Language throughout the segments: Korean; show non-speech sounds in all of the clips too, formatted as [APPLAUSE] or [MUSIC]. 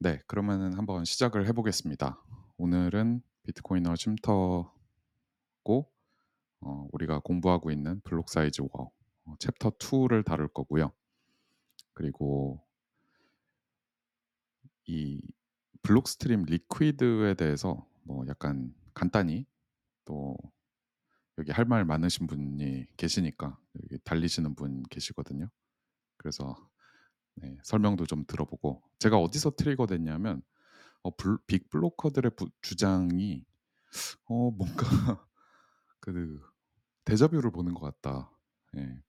네, 그러면은 한번 시작을 해보겠습니다. 오늘은 비트코이너 쉼터고 어, 우리가 공부하고 있는 Blocksize War 어, 챕터 2를 다룰 거고요. 그리고 이 Blockstream Liquid에 대해서 뭐 약간 간단히 또 여기 할 말 많으신 분이 계시니까 여기 달리시는 분 계시거든요. 그래서 네, 설명도 좀 들어보고 제가 어디서 트리거 됐냐면 어, 블, 빅 블로커들의 부, 주장이 어 뭔가 [LAUGHS] 그 데자뷰를 보는 것 같다. 예.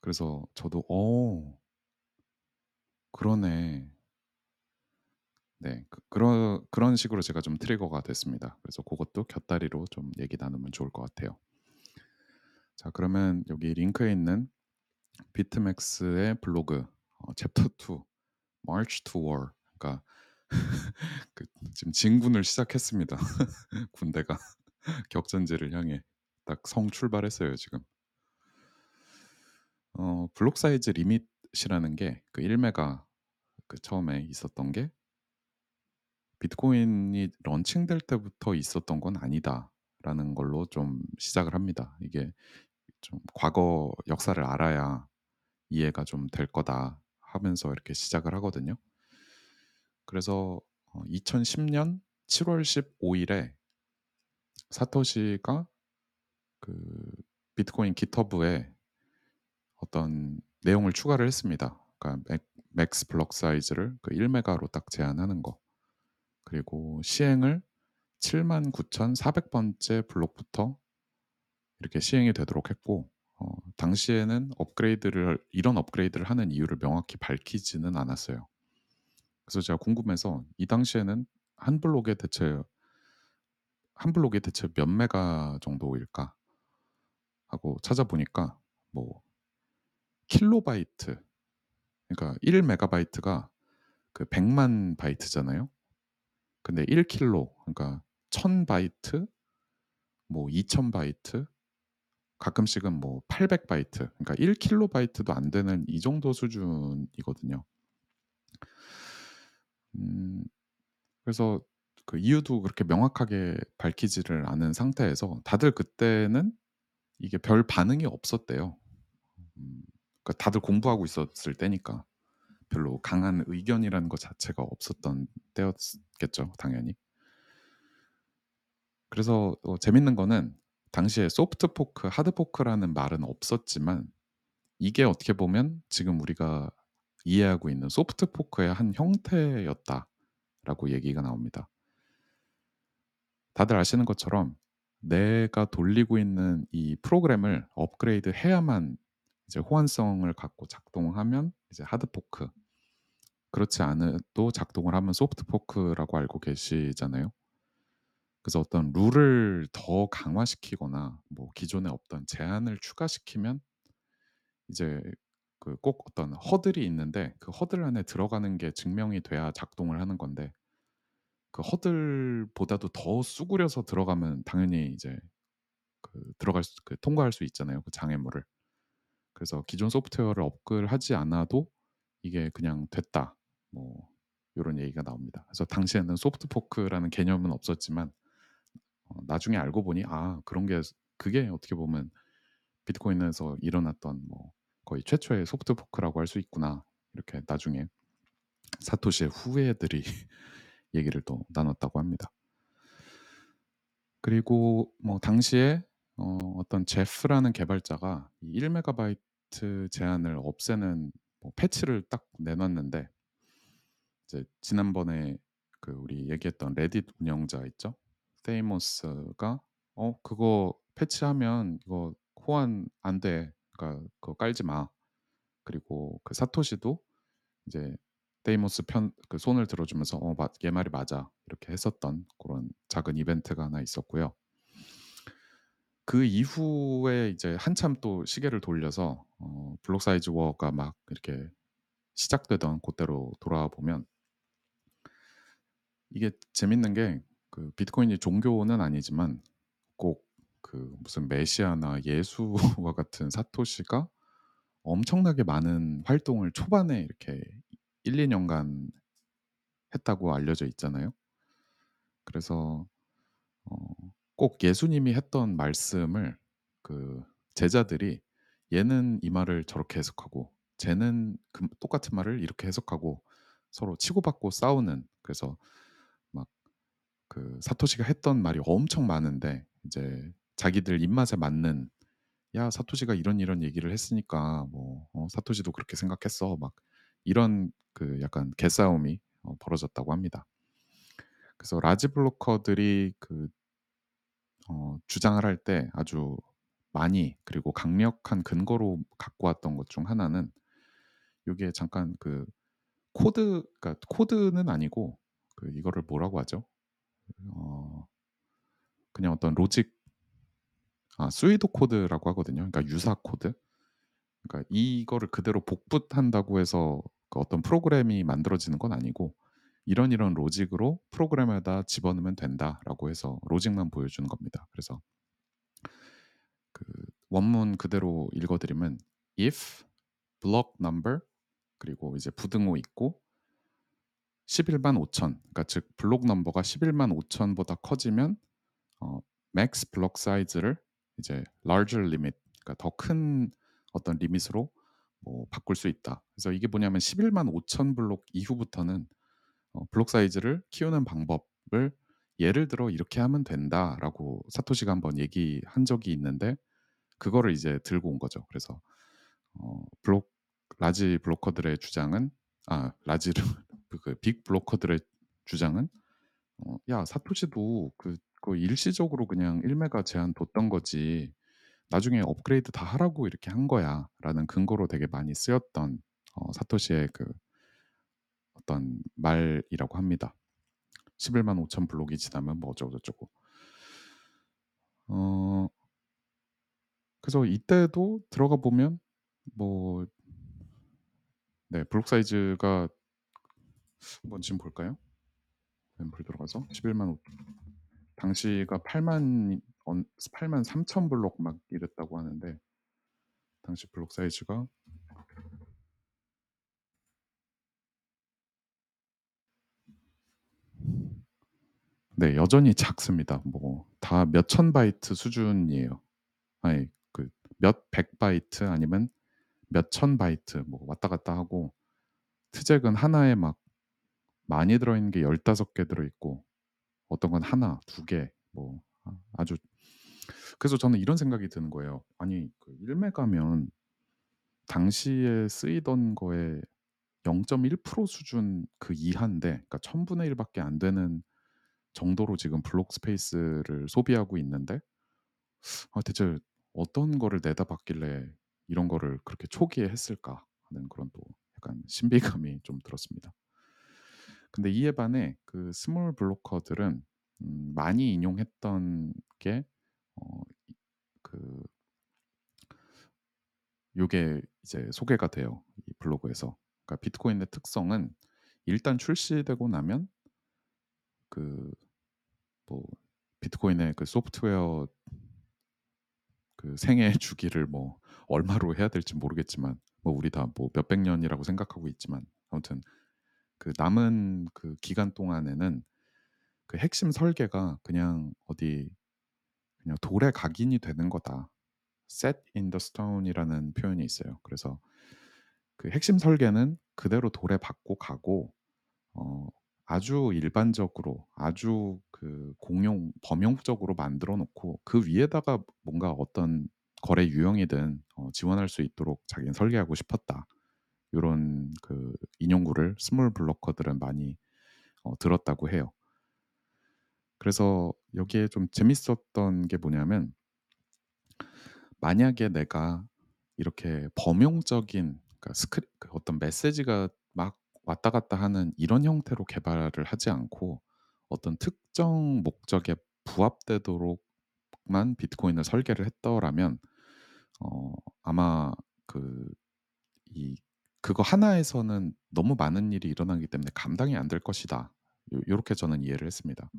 그래서 저도 어 그러네. 네, 그, 그런 그런 식으로 제가 좀 트리거가 됐습니다. 그래서 그것도 곁다리로 좀 얘기 나누면 좋을 것 같아요. 자, 그러면 여기 링크에 있는 BitMEX의 블로그 어, 챕터 2 March to War 그러니까 [LAUGHS] 그 지금 진군을 시작했습니다. [LAUGHS] 군대가 [LAUGHS] 격전지를 향해 딱 성 출발했어요 지금. 어, 블록 사이즈 limit이라는 게 그 1메가 그 처음에 있었던 게 비트코인이 launching될 때부터 있었던 건 아니다라는 걸로 좀 시작을 합니다. 이게 좀 과거 역사를 알아야 이해가 좀 될 거다 하면서 이렇게 시작을 하거든요. 그래서 2010년 7월 15일에 사토시가 그 비트코인 기터브에 어떤 내용을 추가를 했습니다. 그러니까 맥, 스 블럭 사이즈를 그 1메가로 딱 제한하는 거. 그리고 시행을 79,400번째 블록부터 이렇게 시행이 되도록 했고 어, 당시에는 업그레이드를 이런 업그레이드를 하는 이유를 명확히 밝히지는 않았어요. 그래서 제가 궁금해서 이 당시에는 한 블록에 대체 한 블록에 대체 몇 메가 정도일까 하고 찾아보니까 뭐 킬로바이트 그러니까 1 메가바이트가 그 100만 바이트잖아요. 근데 1킬로 그러니까 1000바이트 뭐 2000바이트 가끔씩은 뭐 800바이트 그러니까 1킬로바이트도 안 되는 이 정도 수준이거든요. 음, 그래서 그 이유도 그렇게 명확하게 밝히지를 않은 상태에서 다들 그때는 이게 별 반응이 없었대요. 음, 그러니까 다들 공부하고 있었을 때니까 별로 강한 의견이라는 것 자체가 없었던 때였겠죠, 당연히. 그래서 어, 재밌는 거는 당시에 소프트 포크, 하드 포크라는 말은 없었지만 이게 어떻게 보면 지금 우리가 이해하고 있는 소프트 포크의 한 형태였다라고 얘기가 나옵니다. 다들 아시는 것처럼 내가 돌리고 있는 이 프로그램을 업그레이드 해야만 이제 호환성을 갖고 작동하면 이제 하드 포크. 그렇지 않아도 작동을 하면 소프트 포크라고 알고 계시잖아요. 그래서 어떤 룰을 더 강화시키거나 뭐 기존에 없던 제한을 추가시키면 이제 그 꼭 어떤 허들이 있는데 그 허들 안에 들어가는 게 증명이 돼야 작동을 하는 건데 그 허들보다도 더 쑤그려서 들어가면 당연히 이제 그 들어갈 수, 그 통과할 수 있잖아요 그 장애물을. 그래서 기존 소프트웨어를 업글하지 않아도 이게 그냥 됐다. 뭐 이런 얘기가 나옵니다. 그래서 당시에는 소프트 포크라는 개념은 없었지만 어, 나중에 알고 보니 아 그런 게 그게 어떻게 보면 비트코인에서 일어났던 뭐 거의 최초의 소프트 포크라고 할 수 있구나 이렇게 나중에 사토시의 후예들이 [LAUGHS] 얘기를 또 나눴다고 합니다. 그리고 뭐 당시에 어, 어떤 제프라는 개발자가 1메가바이트 제한을 없애는 뭐 패치를 딱 내놨는데 이제 지난번에 그 우리 얘기했던 레딧 운영자 있죠? 테이모스가 어 그거 패치하면 이거 호환 안 돼. 그러니까 그거 깔지 마. 그리고 그 사토시도 이제 theymos 편 그 손을 들어주면서 어, 마, 얘 말이 맞아 이렇게 했었던 그런 작은 이벤트가 하나 있었고요. 그 이후에 이제 한참 또 시계를 돌려서 어, Blocksize War가 막 이렇게 시작되던 그때로 돌아와 보면 이게 재밌는 게 그 비트코인이 종교는 아니지만 꼭 그 무슨 메시아나 예수와 같은 사토시가 엄청나게 많은 활동을 초반에 이렇게 1, 2년간 했다고 알려져 있잖아요. 그래서 어 꼭 예수님이 했던 말씀을 그 제자들이 얘는 이 말을 저렇게 해석하고 쟤는 그 똑같은 말을 이렇게 해석하고 서로 치고받고 싸우는 그래서 막 그 사토시가 했던 말이 엄청 많은데 이제 자기들 입맛에 맞는 "야 사토시가 이런 이런 얘기를 했으니까 뭐 어 사토시도 그렇게 생각했어." 막 이런 그 약간 개싸움이 어 벌어졌다고 합니다. 그래서 large blocker들이 그 어 주장을 할 때 아주 많이 그리고 강력한 근거로 갖고 왔던 것 중 하나는 요게 잠깐 그 코드 그러니까 코드는 아니고 그 이거를 뭐라고 하죠? 어 그냥 어떤 logic 아 pseudo code라고 하거든요. 그러니까 유사 코드. 그러니까 이거를 그대로 복붙한다고 해서 그 어떤 프로그램이 만들어지는 건 아니고 이런 이런 로직으로 프로그램에다 집어넣으면 된다라고 해서 logic만 보여주는 겁니다. 그래서 그 원문 그대로 읽어드리면 if block number 그리고 이제 부등호 있고 11만 5천 그러니까 즉 블록 넘버가 11만 5천보다 커지면 어, max 블록 사이즈를 이제 larger limit 그러니까 더 큰 어떤 리밋으로 뭐 바꿀 수 있다. 그래서 이게 뭐냐면 11만 5천 블록 이후부터는 어, 블록 사이즈를 키우는 방법을 예를 들어 이렇게 하면 된다라고 사토시가 한번 얘기한 적이 있는데 그거를 이제 들고 온 거죠. 그래서 어, 블록 large blocker들의 주장은 아 large 그 big blocker들의 주장은 어, 야 사토시도 그, 그 일시적으로 그냥 1메가 제한 뒀던 거지 나중에 업그레이드 다 하라고 이렇게 한 거야라는 근거로 되게 많이 쓰였던 어, 사토시의 그 어떤 말이라고 합니다. 11만 5천 블록이 지나면 뭐 어쩌고 저쩌고. 어 그래서 이때도 들어가 보면 뭐 네, 블록 사이즈가 한번 지금 볼까요? 앰플 들어가서 11만 5 당시가 8만 8만 3천 블록 막 이랬다고 하는데 당시 블록 사이즈가 네, 여전히 작습니다. 뭐 다 몇 천 바이트 수준이에요. 아니 그 몇 백 바이트 아니면 몇 천 바이트 뭐 왔다 갔다 하고 트잭은 하나에 막 많이 들어있는 게 15개 들어있고 어떤 건 하나, 두 개, 뭐 아, 아주 그래서 저는 이런 생각이 드는 거예요. 아니 그 1메가면 당시에 쓰이던 거에 0.1% 수준 그 이하인데 그러니까 1000분의 1밖에 안 되는 정도로 지금 블록 스페이스를 소비하고 있는데 아, 대체 어떤 거를 내다봤길래 이런 거를 그렇게 초기에 했을까 하는 그런 또 약간 신비감이 좀 들었습니다. 근데 이에 반해 그 small blocker들은 음, 많이 인용했던 게 어, 그 요게 이제 소개가 돼요. 이 블로그에서. 그러니까 비트코인의 특성은 일단 출시되고 나면 그 뭐 비트코인의 그 소프트웨어 그 생애 주기를 뭐 얼마로 해야 될지 모르겠지만 뭐 우리 다 뭐 몇백 년이라고 생각하고 있지만 아무튼 그 남은 그 기간 동안에는 그 핵심 설계가 그냥 어디 그냥 돌에 각인이 되는 거다. set in the stone이라는 표현이 있어요. 그래서 그 핵심 설계는 그대로 돌에 박고 가고 어, 아주 일반적으로 아주 그 공용 범용적으로 만들어 놓고 그 위에다가 뭔가 어떤 거래 유형이든 어, 지원할 수 있도록 자기는 설계하고 싶었다. 이런 그 인용구를 small blocker들은 많이 어, 들었다고 해요. 그래서 여기에 좀 재밌었던 게 뭐냐면 만약에 내가 이렇게 범용적인 그러니까 스크립 그 어떤 메시지가 막 왔다 갔다 하는 이런 형태로 개발을 하지 않고 어떤 특정 목적에 부합되도록만 비트코인을 설계를 했더라면 어, 아마 그 이 그거 하나에서는 너무 많은 일이 일어나기 때문에 감당이 안 될 것이다. 요, 요렇게 저는 이해를 했습니다.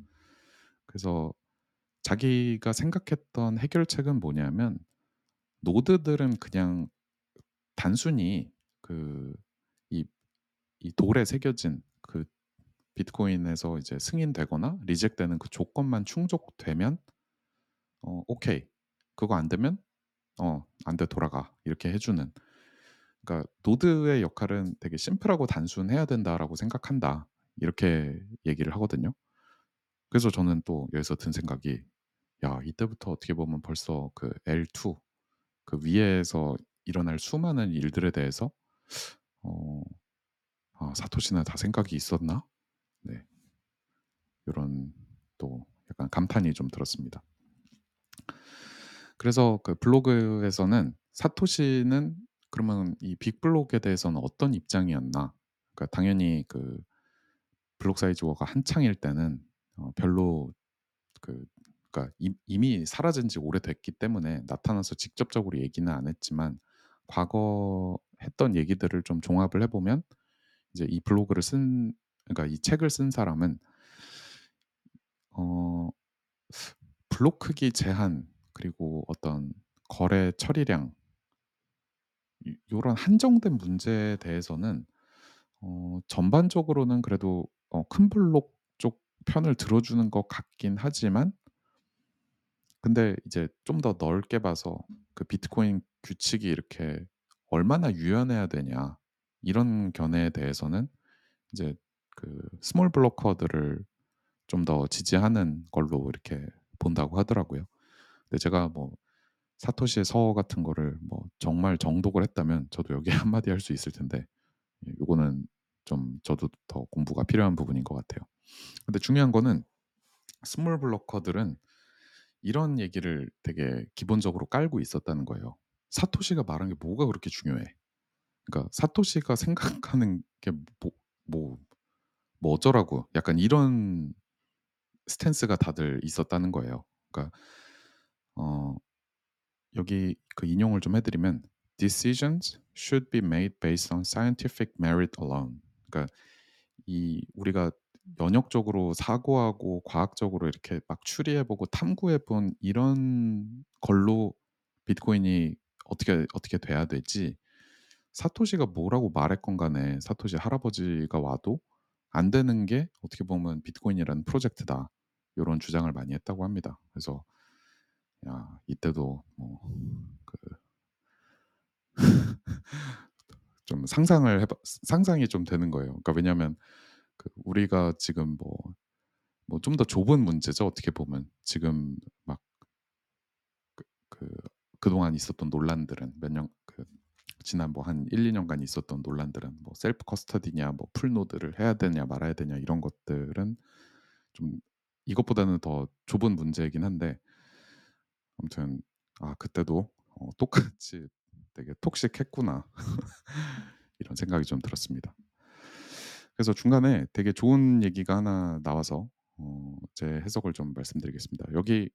그래서 자기가 생각했던 해결책은 뭐냐면 노드들은 그냥 단순히 그 이 이 돌에 새겨진 그 비트코인에서 이제 승인되거나 리젝되는 그 조건만 충족되면 어 오케이. 그거 안 되면 어 "안 돼. 돌아가." 이렇게 해 주는 그러니까 '노드의 역할은 되게 심플하고 단순해야 된다.'라고 생각한다. 이렇게 얘기를 하거든요. 그래서 저는 또 여기서 든 생각이 야 이때부터 어떻게 보면 벌써 그 L2 그 위에서 일어날 수많은 일들에 대해서 어 '아 사토시는 다 생각이 있었나?' 네. 요런 또 약간 감탄이 좀 들었습니다. 그래서 그 블로그에서는 사토시는 그러면 이 빅블록에 대해서는 어떤 입장이었나? 그러니까 당연히 그 블록 사이즈 워가 한창일 때는 어 별로 그 그러니까 이 이미 사라진 지 오래됐기 때문에 나타나서 직접적으로 얘기는 안 했지만 과거 했던 얘기들을 좀 종합을 해 보면 이제 이 블로그를 쓴 그러니까 이 책을 쓴 사람은 어 블록 크기 제한 그리고 어떤 거래 처리량 이 요런 한정된 문제에 대해서는 어 전반적으로는 그래도 어 큰 블록 쪽 편을 들어주는 것 같긴 하지만 근데 이제 좀 더 넓게 봐서 그 '비트코인 규칙이 이렇게 얼마나 유연해야 되냐.' 이런 견해에 대해서는 이제 그 small blocker들을 좀 더 지지하는 걸로 이렇게 본다고 하더라고요. 근데 제가 뭐 사토시의 서어 같은 거를 뭐 정말 정독을 했다면 저도 여기에 [LAUGHS] 한마디 할 수 있을 텐데 예 요거는 좀 저도 더 공부가 필요한 부분인 것 같아요. 근데 중요한 거는 small blocker들은 이런 얘기를 되게 기본적으로 깔고 있었다는 거예요. "사토시가 말한 게 뭐가 그렇게 중요해?" 그러니까 "사토시가 생각하는 게뭐뭐뭐 어쩌라고." 약간 이런 스탠스가 다들 있었다는 거예요. 그러니까 어 여기 그 인용을 좀 해 드리면 "Decisions should be made based on scientific merit alone." 그러니까 이 우리가 연역적으로 사고하고 과학적으로 이렇게 막 추리해 보고 탐구해 본 이런 걸로 비트코인이 어떻게 어떻게 돼야 되지 사토시가 뭐라고 말했건 간에 사토시 할아버지가 와도 안 되는 게 어떻게 보면 비트코인이라는 프로젝트다. 요런 주장을 많이 했다고 합니다. 그래서 야 이때도 뭐그 [LAUGHS] 좀 상상을 해봐 상상이 좀 되는 거예요. 그러니까 왜냐하면 그 우리가 지금 뭐 뭐 좀 더 좁은 문제죠 어떻게 보면. 지금 막그 그 그동안 있었던 논란들은 몇년그 지난 뭐 한 1-2 년간 있었던 논란들은 뭐 self custody냐 뭐 full node를 해야 되냐 말아야 되냐 이런 것들은 좀 이것보다는 더 좁은 문제이긴 한데 아무튼 '아 그때도 어 똑같이 되게 toxic했구나.' [LAUGHS] 이런 생각이 좀 들었습니다. 그래서 중간에 되게 좋은 얘기가 하나 나와서 어 제 해석을 좀 말씀드리겠습니다. 여기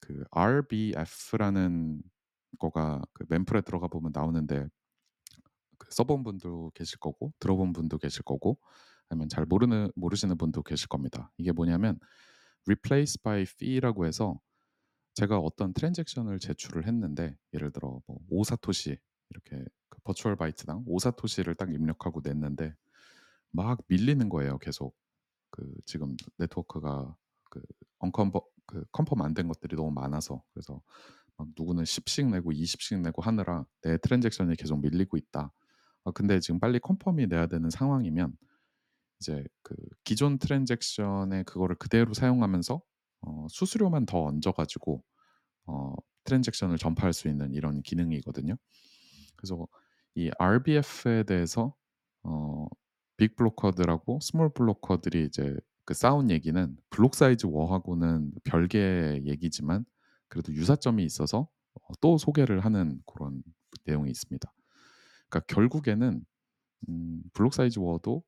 그 RBF라는 거가 그 멤플에 들어가 보면 나오는데 그 써본 분도 계실 거고 들어본 분도 계실 거고 아니면 잘 모르는 모르시는 분도 계실 겁니다. 이게 뭐냐면 replace by fee라고 해서 제가 어떤 트랜잭션을 제출을 했는데 예를 들어 뭐5 사토시 이렇게 그 버추얼 바이트당 5 사토시를 딱 입력하고 냈는데 막 밀리는 거예요 계속. 그 지금 네트워크가 그 unconfir 그 confirm 안 된 것들이 너무 많아서. 그래서 막 누구는 10씩 내고 20씩 내고 하느라 내 transaction이 계속 밀리고 있다. 아 근데 지금 빨리 confirm이 돼야 되는 상황이면 이제 그 기존 transaction의 그거를 그대로 사용하면서 어 수수료만 더 얹어 가지고 어 transaction을 전파할 수 있는 이런 기능이거든요. 그래서 이 RBF에 대해서 어 big blocker들하고 small blocker들이 이제 그 싸운 얘기는 block size war하고는 별개의 얘기지만 그래도 유사점이 있어서 어또 소개를 하는 고런 내용이 있습니다. 그러니까 결국에는 음 block size war도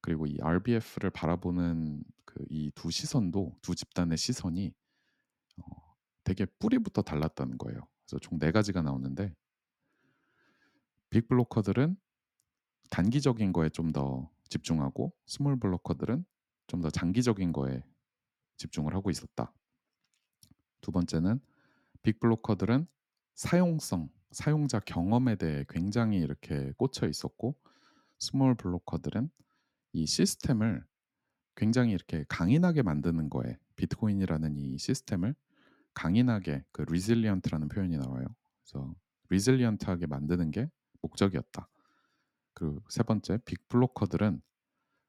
그리고 이 RBF를 바라보는 그 이 두 시선도 두 집단의 시선이 어 되게 뿌리부터 달랐다는 거예요. 그래서 총4 가지가 나오는데 big blocker들은 단기적인 거에 좀 더 집중하고 small blocker들은 좀 더 장기적인 거에 집중을 하고 있었다. 두 번째는 big blocker들은 사용성, 사용자 경험에 대해 굉장히 이렇게 꽂혀 있었고 small blocker들은 이 시스템을 굉장히 이렇게 강인하게 만드는 거에 비트코인이라는 이 시스템을 강인하게 그 resilient라는 표현이 나와요. 그래서 resilient하게 만드는 게 목적이었다. 그리고 세 번째 big blocker들은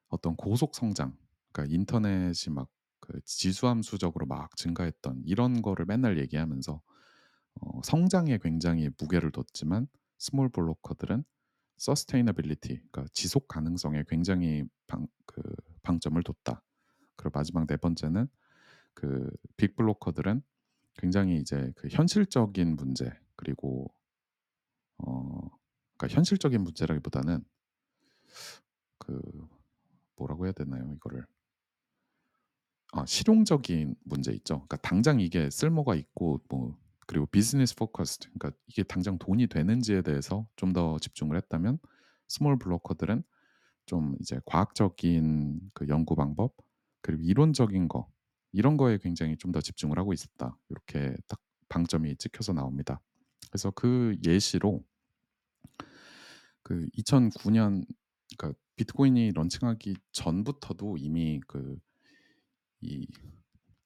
어떤 고속 성장, 그러니까 인터넷이 막 그 지수함수적으로 막 증가했던 이런 거를 맨날 얘기하면서 어, 성장에 굉장히 무게를 뒀지만 small blocker들은 서스테이너빌리티, 그러니까 지속 가능성에 굉장히 방, 그 방점을 뒀다. 그리고 마지막 네 번째는 그 빅블로커들은 굉장히 이제 그 현실적인 문제 그리고 어 그러니까 현실적인 문제라기보다는 그 뭐라고 해야 되나요 이거를 아 실용적인 문제 있죠. 그러니까 당장 이게 쓸모가 있고 뭐 그리고 business focused 그러니까 이게 당장 돈이 되는지에 대해서 좀 더 집중을 했다면 small blocker들은 좀 이제 과학적인 그 연구 방법 그리고 이론적인 거 이런 거에 굉장히 좀 더 집중을 하고 있었다. 이렇게 딱 방점이 찍혀서 나옵니다. 그래서 그 예시로 그 2009년 그러니까 비트코인이 launching하기 전부터도 이미 그 이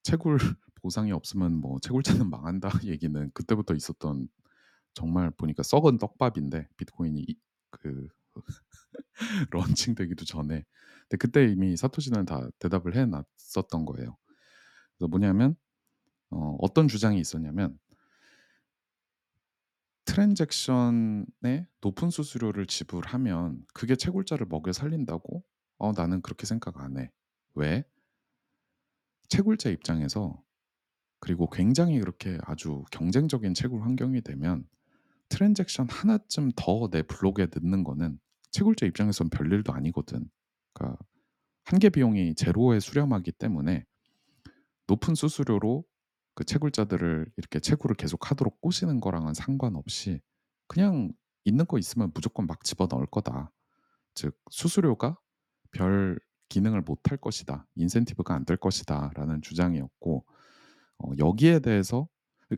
채굴 [LAUGHS] 보상이 없으면 뭐 채굴자는 [LAUGHS] 망한다 얘기는 그때부터 있었던 정말 보니까 썩은 떡밥인데 비트코인이 그 [LAUGHS] 런칭되기도 전에 근데 그때 이미 사토시는 다 대답을 해놨었던 거예요. 그래서 뭐냐면 어, 어떤 주장이 있었냐면 트랜잭션에 높은 수수료를 지불하면 그게 채굴자를 먹여 살린다고? 어, 나는 그렇게 생각 안 해. 왜? 채굴자 입장에서 그리고 굉장히 그렇게 아주 경쟁적인 채굴 환경이 되면 트랜잭션 하나쯤 더 내 블록에 넣는 거는 채굴자 입장에선 별일도 아니거든. 그러니까 한계 비용이 제로에 수렴하기 때문에 높은 수수료로 그 채굴자들을 이렇게 채굴을 계속 하도록 꼬시는 거랑은 상관없이 그냥 있는 거 있으면 무조건 막 집어 넣을 거다. 즉 수수료가 별 기능을 못 할 것이다. 인센티브가 안 될 것이다 라는 주장이었고 어, 여기에 대해서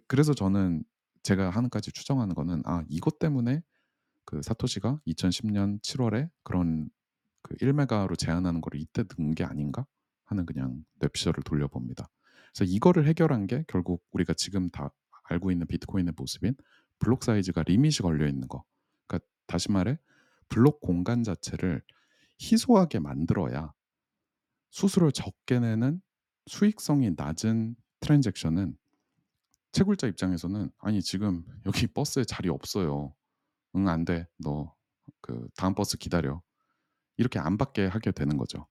그래서 저는 제가 하나까지 추정하는 거는 아 이것 때문에 그 사토시가 2010년 7월에 그런 그 1메가로 제한하는 거를 이때 넣은 게 아닌가 하는 그냥 뇌피셜을 돌려봅니다. 그래서 이거를 해결한 게 결국 우리가 지금 다 알고 있는 비트코인의 모습인 블록 사이즈가 리밋이 걸려 있는 거. 그러니까 다시 말해 블록 공간 자체를 희소하게 만들어야 수수료 적게 내는 수익성이 낮은 트랜잭션은 채굴자 입장에서는 아니 지금 여기 버스에 자리 없어요. 응 안 돼. 너 그 다음 버스 기다려. 이렇게 안 받게 하게 되는 거죠.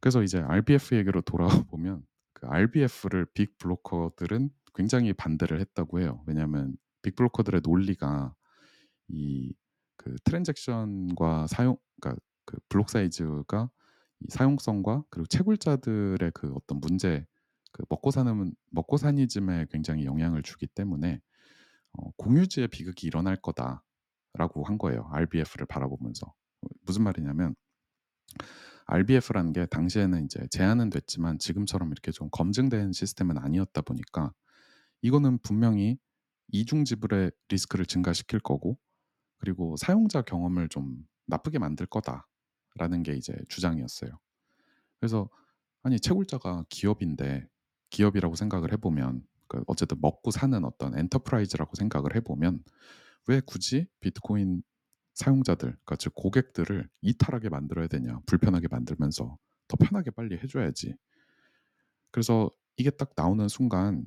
그래서 이제 RBF 얘기로 돌아와 [LAUGHS] 보면 그 RBF를 빅 브로커들은 굉장히 반대를 했다고 해요. 왜냐하면 빅 브로커들의 논리가 이 그 트랜잭션과 사용 그러니까 그 블록 사이즈가 이 사용성과 그리고 채굴자들의 그 어떤 문제 그 먹고 사는 먹고 사니즘에 굉장히 영향을 주기 때문에 어, 공유지의 비극이 일어날 거다라고 한 거예요. RBF를 바라보면서 무슨 말이냐면 RBF라는 게 당시에는 이제 제안은 됐지만 지금처럼 이렇게 좀 검증된 시스템은 아니었다 보니까 이거는 분명히 이중 지불의 리스크를 증가시킬 거고 그리고 사용자 경험을 좀 나쁘게 만들 거다라는 게 이제 주장이었어요. 그래서 아니 채굴자가 기업인데 기업이라고 생각을 해보면 그 어쨌든 먹고 사는 어떤 enterprise라고 생각을 해보면 왜 굳이 비트코인 사용자들, 그러니까 즉 고객들을 이탈하게 만들어야 되냐, 불편하게 만들면서 더 편하게 빨리 해줘야지. 그래서 이게 딱 나오는 순간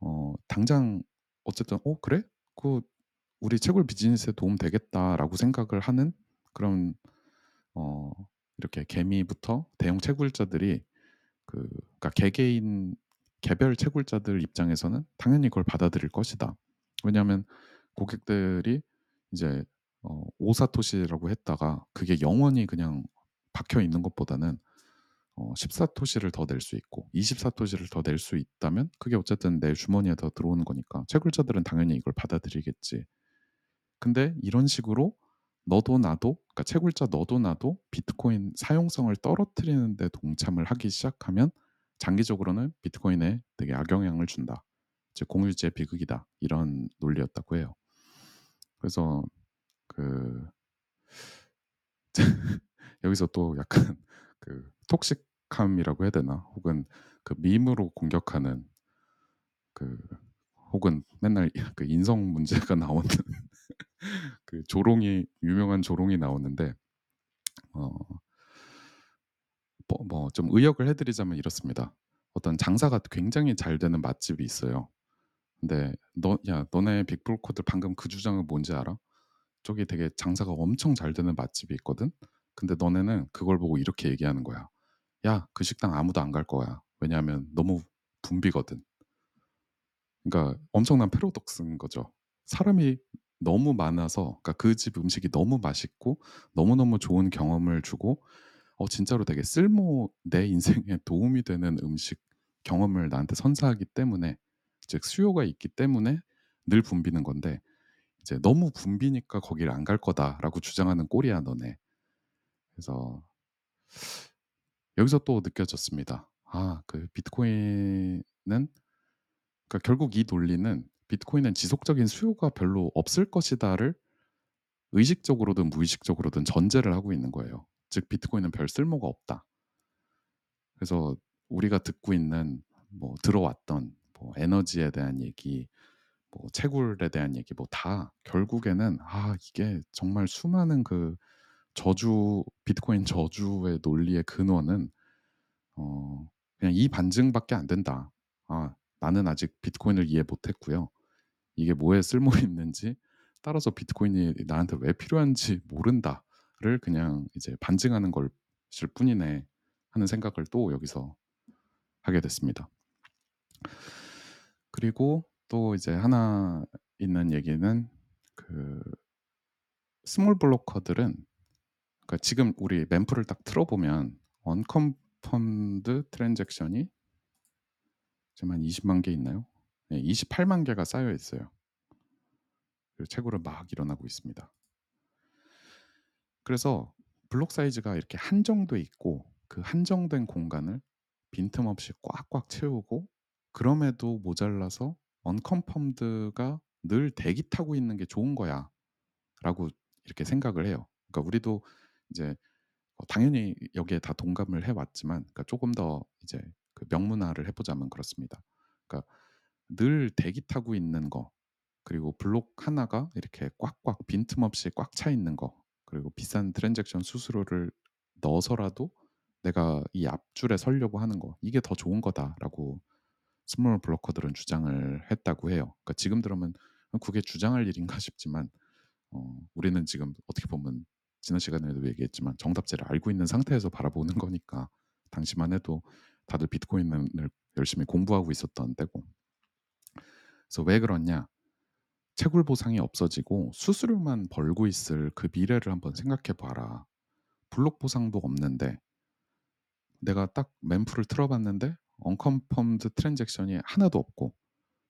어, 당장 어쨌든 어 그래? 그 우리 채굴 비즈니스에 도움 되겠다라고 생각을 하는 그런 어, 이렇게 개미부터 대형 채굴자들이 그 그러니까 개개인 개별 채굴자들 입장에서는 당연히 그걸 받아들일 것이다. 왜냐하면 고객들이 이제 어, 오사토시라고 했다가 그게 영원히 그냥 박혀 있는 것보다는 어, 14토시를 더 낼 수 있고 24토시를 더 낼 수 있다면 그게 어쨌든 내 주머니에 더 들어오는 거니까 채굴자들은 당연히 이걸 받아들이겠지. 근데 이런 식으로 너도 나도 그러니까 채굴자 너도 나도 비트코인 사용성을 떨어뜨리는 데 동참을 하기 시작하면 장기적으로는 비트코인에 되게 악영향을 준다. 즉 공유지의 비극이다. 이런 논리였다고 해요. 그래서 그 [LAUGHS] 여기서 또 약간 그 톡식 공격함이라고 해야 되나? 혹은 그 밈으로 공격하는 그 혹은 맨날 [LAUGHS] 그 인성 문제가 나오는 [LAUGHS] 그 조롱이 유명한 조롱이 나오는데 어 뭐 좀 의역을 해 드리자면 이렇습니다. 어떤 장사가 굉장히 잘 되는 맛집이 있어요. 근데 "너 야 너네 빅브로커들 방금 그 주장은 뭔지 알아? 저기 되게 장사가 엄청 잘 되는 맛집이 있거든. 근데 너네는 그걸 보고 이렇게 얘기하는 거야. 야, 그 식당 아무도 안 갈 거야. 왜냐하면 너무 붐비거든. 그러니까 엄청난 패러독스인 거죠. 사람이 너무 많아서 그러니까 그 집 음식이 너무 맛있고 너무너무 좋은 경험을 주고 어 진짜로 되게 쓸모 내 인생에 [LAUGHS] 도움이 되는 음식 경험을 나한테 선사하기 때문에 즉 수요가 있기 때문에 늘 붐비는 건데 이제 "너무 붐비니까 거기를 안 갈 거다."라고 주장하는 꼴이야 너네. 그래서 여기서 또 느껴졌습니다. 아 그 비트코인은 그러니까 결국 이 논리는 '비트코인은 지속적인 수요가 별로 없을 것이다.'를 의식적으로든 무의식적으로든 전제를 하고 있는 거예요. 즉 '비트코인은 별 쓸모가 없다.' 그래서 우리가 듣고 있는 뭐 들어왔던 뭐 에너지에 대한 얘기 뭐 채굴에 대한 얘기 뭐 다 결국에는 아 이게 정말 수많은 그 저주 비트코인 저주의 논리의 근원은 어 그냥 이 반증밖에 안 된다. 아 나는 아직 비트코인을 이해 못 했고요. 이게 뭐에 쓸모 있는지 따라서 비트코인이 나한테 왜 필요한지 모른다 를 그냥 이제 반증하는 것일 뿐이네 하는 생각을 또 여기서 하게 됐습니다. 그리고 또 이제 하나 있는 얘기는 그 small blocker들은 그러니까 지금 우리 mempool을 딱 틀어보면 unconfirmed transaction이 지금 한 20만 개 있나요? 네, 28만 개가 쌓여 있어요. 그리고 채굴을 막 일어나고 있습니다. 그래서 블록 사이즈가 이렇게 한정돼 있고 그 한정된 공간을 빈틈없이 꽉꽉 채우고 그럼에도 모자라서 언컨펌드가 늘 대기 타고 있는 게 좋은 거야 라고 이렇게 생각을 해요. 그러니까 우리도 이제 어 당연히 여기에 다 동감을 해 왔지만 그러니까 조금 더 이제 그 명문화를 해 보자면 그렇습니다. 그러니까 늘 대기 타고 있는 거 그리고 블록 하나가 이렇게 꽉꽉 빈틈없이 꽉 차 있는 거 그리고 비싼 transaction 수수료를 넣어서라도 내가 이 앞줄에 서려고 하는 거 이게 더 좋은 거다라고 small blocker들은 주장을 했다고 해요. 그러니까 지금 들으면 그게 주장할 일인가 싶지만 어, 우리는 지금 어떻게 보면 지난 시간에도 얘기했지만 정답지를 알고 있는 상태에서 바라보는 거니까 당시만 해도 다들 비트코인을 열심히 공부하고 있었던 때고 그래서 왜 그러냐 채굴 보상이 없어지고 수수료만 벌고 있을 그 미래를 한번 생각해 봐라 블록 보상도 없는데 내가 딱 mempool을 틀어봤는데 unconfirmed transaction이 하나도 없고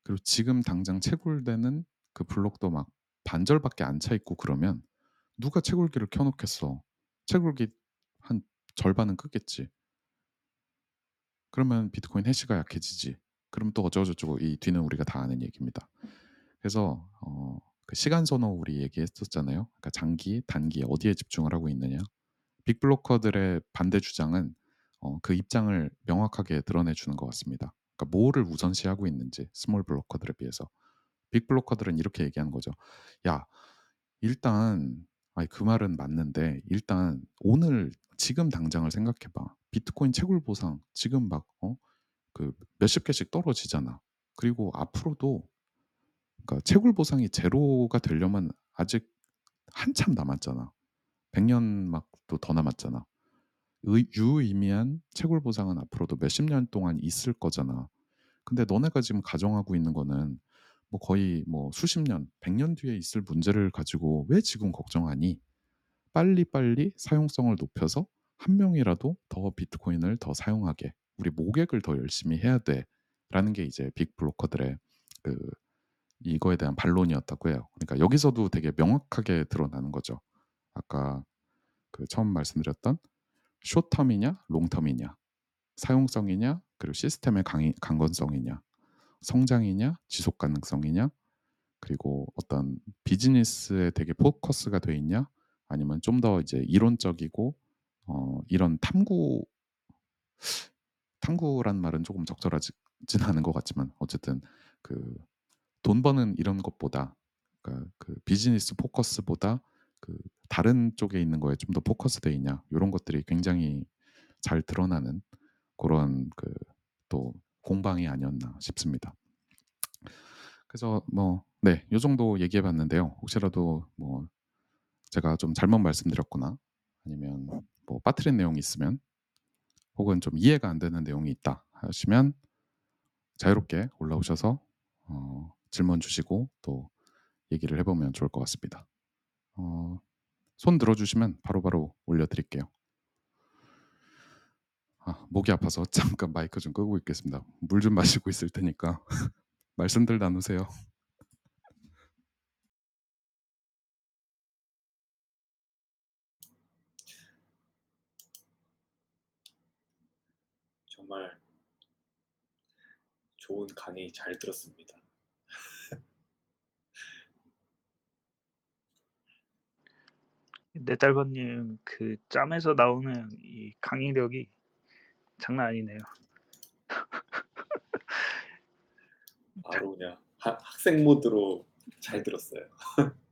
그리고 지금 당장 채굴되는 그 블록도 막 반절밖에 안 차 있고 그러면 누가 채굴기를 켜놓겠어? 채굴기 한 절반은 끄겠지. 그러면 비트코인 hash가 약해지지. 그럼 또 어쩌고저쩌고 이 뒤는 우리가 다 아는 얘기입니다. 그래서 어, 그 시간 선호 우리 얘기했었잖아요. 그러니까 장기, 단기 어디에 집중을 하고 있느냐. big blocker들의 반대 주장은 어, 그 입장을 명확하게 드러내 주는 것 같습니다. 그러니까 뭐를 우선시하고 있는지 small blocker들에 비해서 빅 블로커들은 이렇게 얘기하는 거죠. 야 일단 아니 그 말은 맞는데 일단 오늘 지금 당장을 생각해봐. 비트코인 채굴 보상 지금 막 어? 그 몇십 개씩 떨어지잖아. 그리고 앞으로도 그러니까 채굴 보상이 제로가 되려면 아직 한참 남았잖아. 100년 막 또 더 남았잖아. 의, 유의미한 채굴 보상은 앞으로도 몇십 년 동안 있을 거잖아. 근데 너네가 지금 가정하고 있는 거는 뭐 거의 뭐 수십 년, 백년 뒤에 있을 문제를 가지고 왜 지금 걱정하니? 빨리빨리 사용성을 높여서 한 명이라도 더 비트코인을 더 사용하게 우리 모객을 더 열심히 해야 돼라는 게 이제 빅 브로커들의 그 이거에 대한 반론이었다고 해요. 그러니까 여기서도 되게 명확하게 드러나는 거죠. 아까 그 처음 말씀드렸던 쇼텀이냐 롱텀이냐 사용성이냐 그리고 시스템의 강, 강건성이냐 성장이냐 지속 가능성이냐 그리고 어떤 비즈니스에 되게 포커스가 돼 있냐 아니면 좀 더 이제 이론적이고 어, 이런 탐구 탐구란 말은 조금 적절하진 않은 것 같지만 어쨌든 그 돈 버는 이런 것보다 그러니까 그 비즈니스 포커스보다 그 다른 쪽에 있는 거에 좀 더 포커스돼 있냐 요런 것들이 굉장히 잘 드러나는 고런 그 또 공방이 아니었나 싶습니다. 그래서 뭐 네 요 정도 얘기해 봤는데요. 혹시라도 뭐 제가 좀 잘못 말씀드렸거나 아니면 뭐 빠뜨린 내용이 있으면 혹은 좀 이해가 안 되는 내용이 있다 하시면 자유롭게 올라오셔서 어 질문 주시고 또 얘기를 해 보면 좋을 것 같습니다. 어 손 들어 주시면 바로바로 올려 드릴게요. 아 목이 아파서 [LAUGHS] 잠깐 마이크 좀 끄고 있겠습니다. 물 좀 마시고 있을 테니까 [LAUGHS] 말씀들 나누세요. 정말 좋은 강의 잘 들었습니다. 네달버님 그 짬에서 나오는 이 강의력이 장난 아니네요. [LAUGHS] 바로 그냥 하, 학생 모드로 잘 들었어요. [LAUGHS]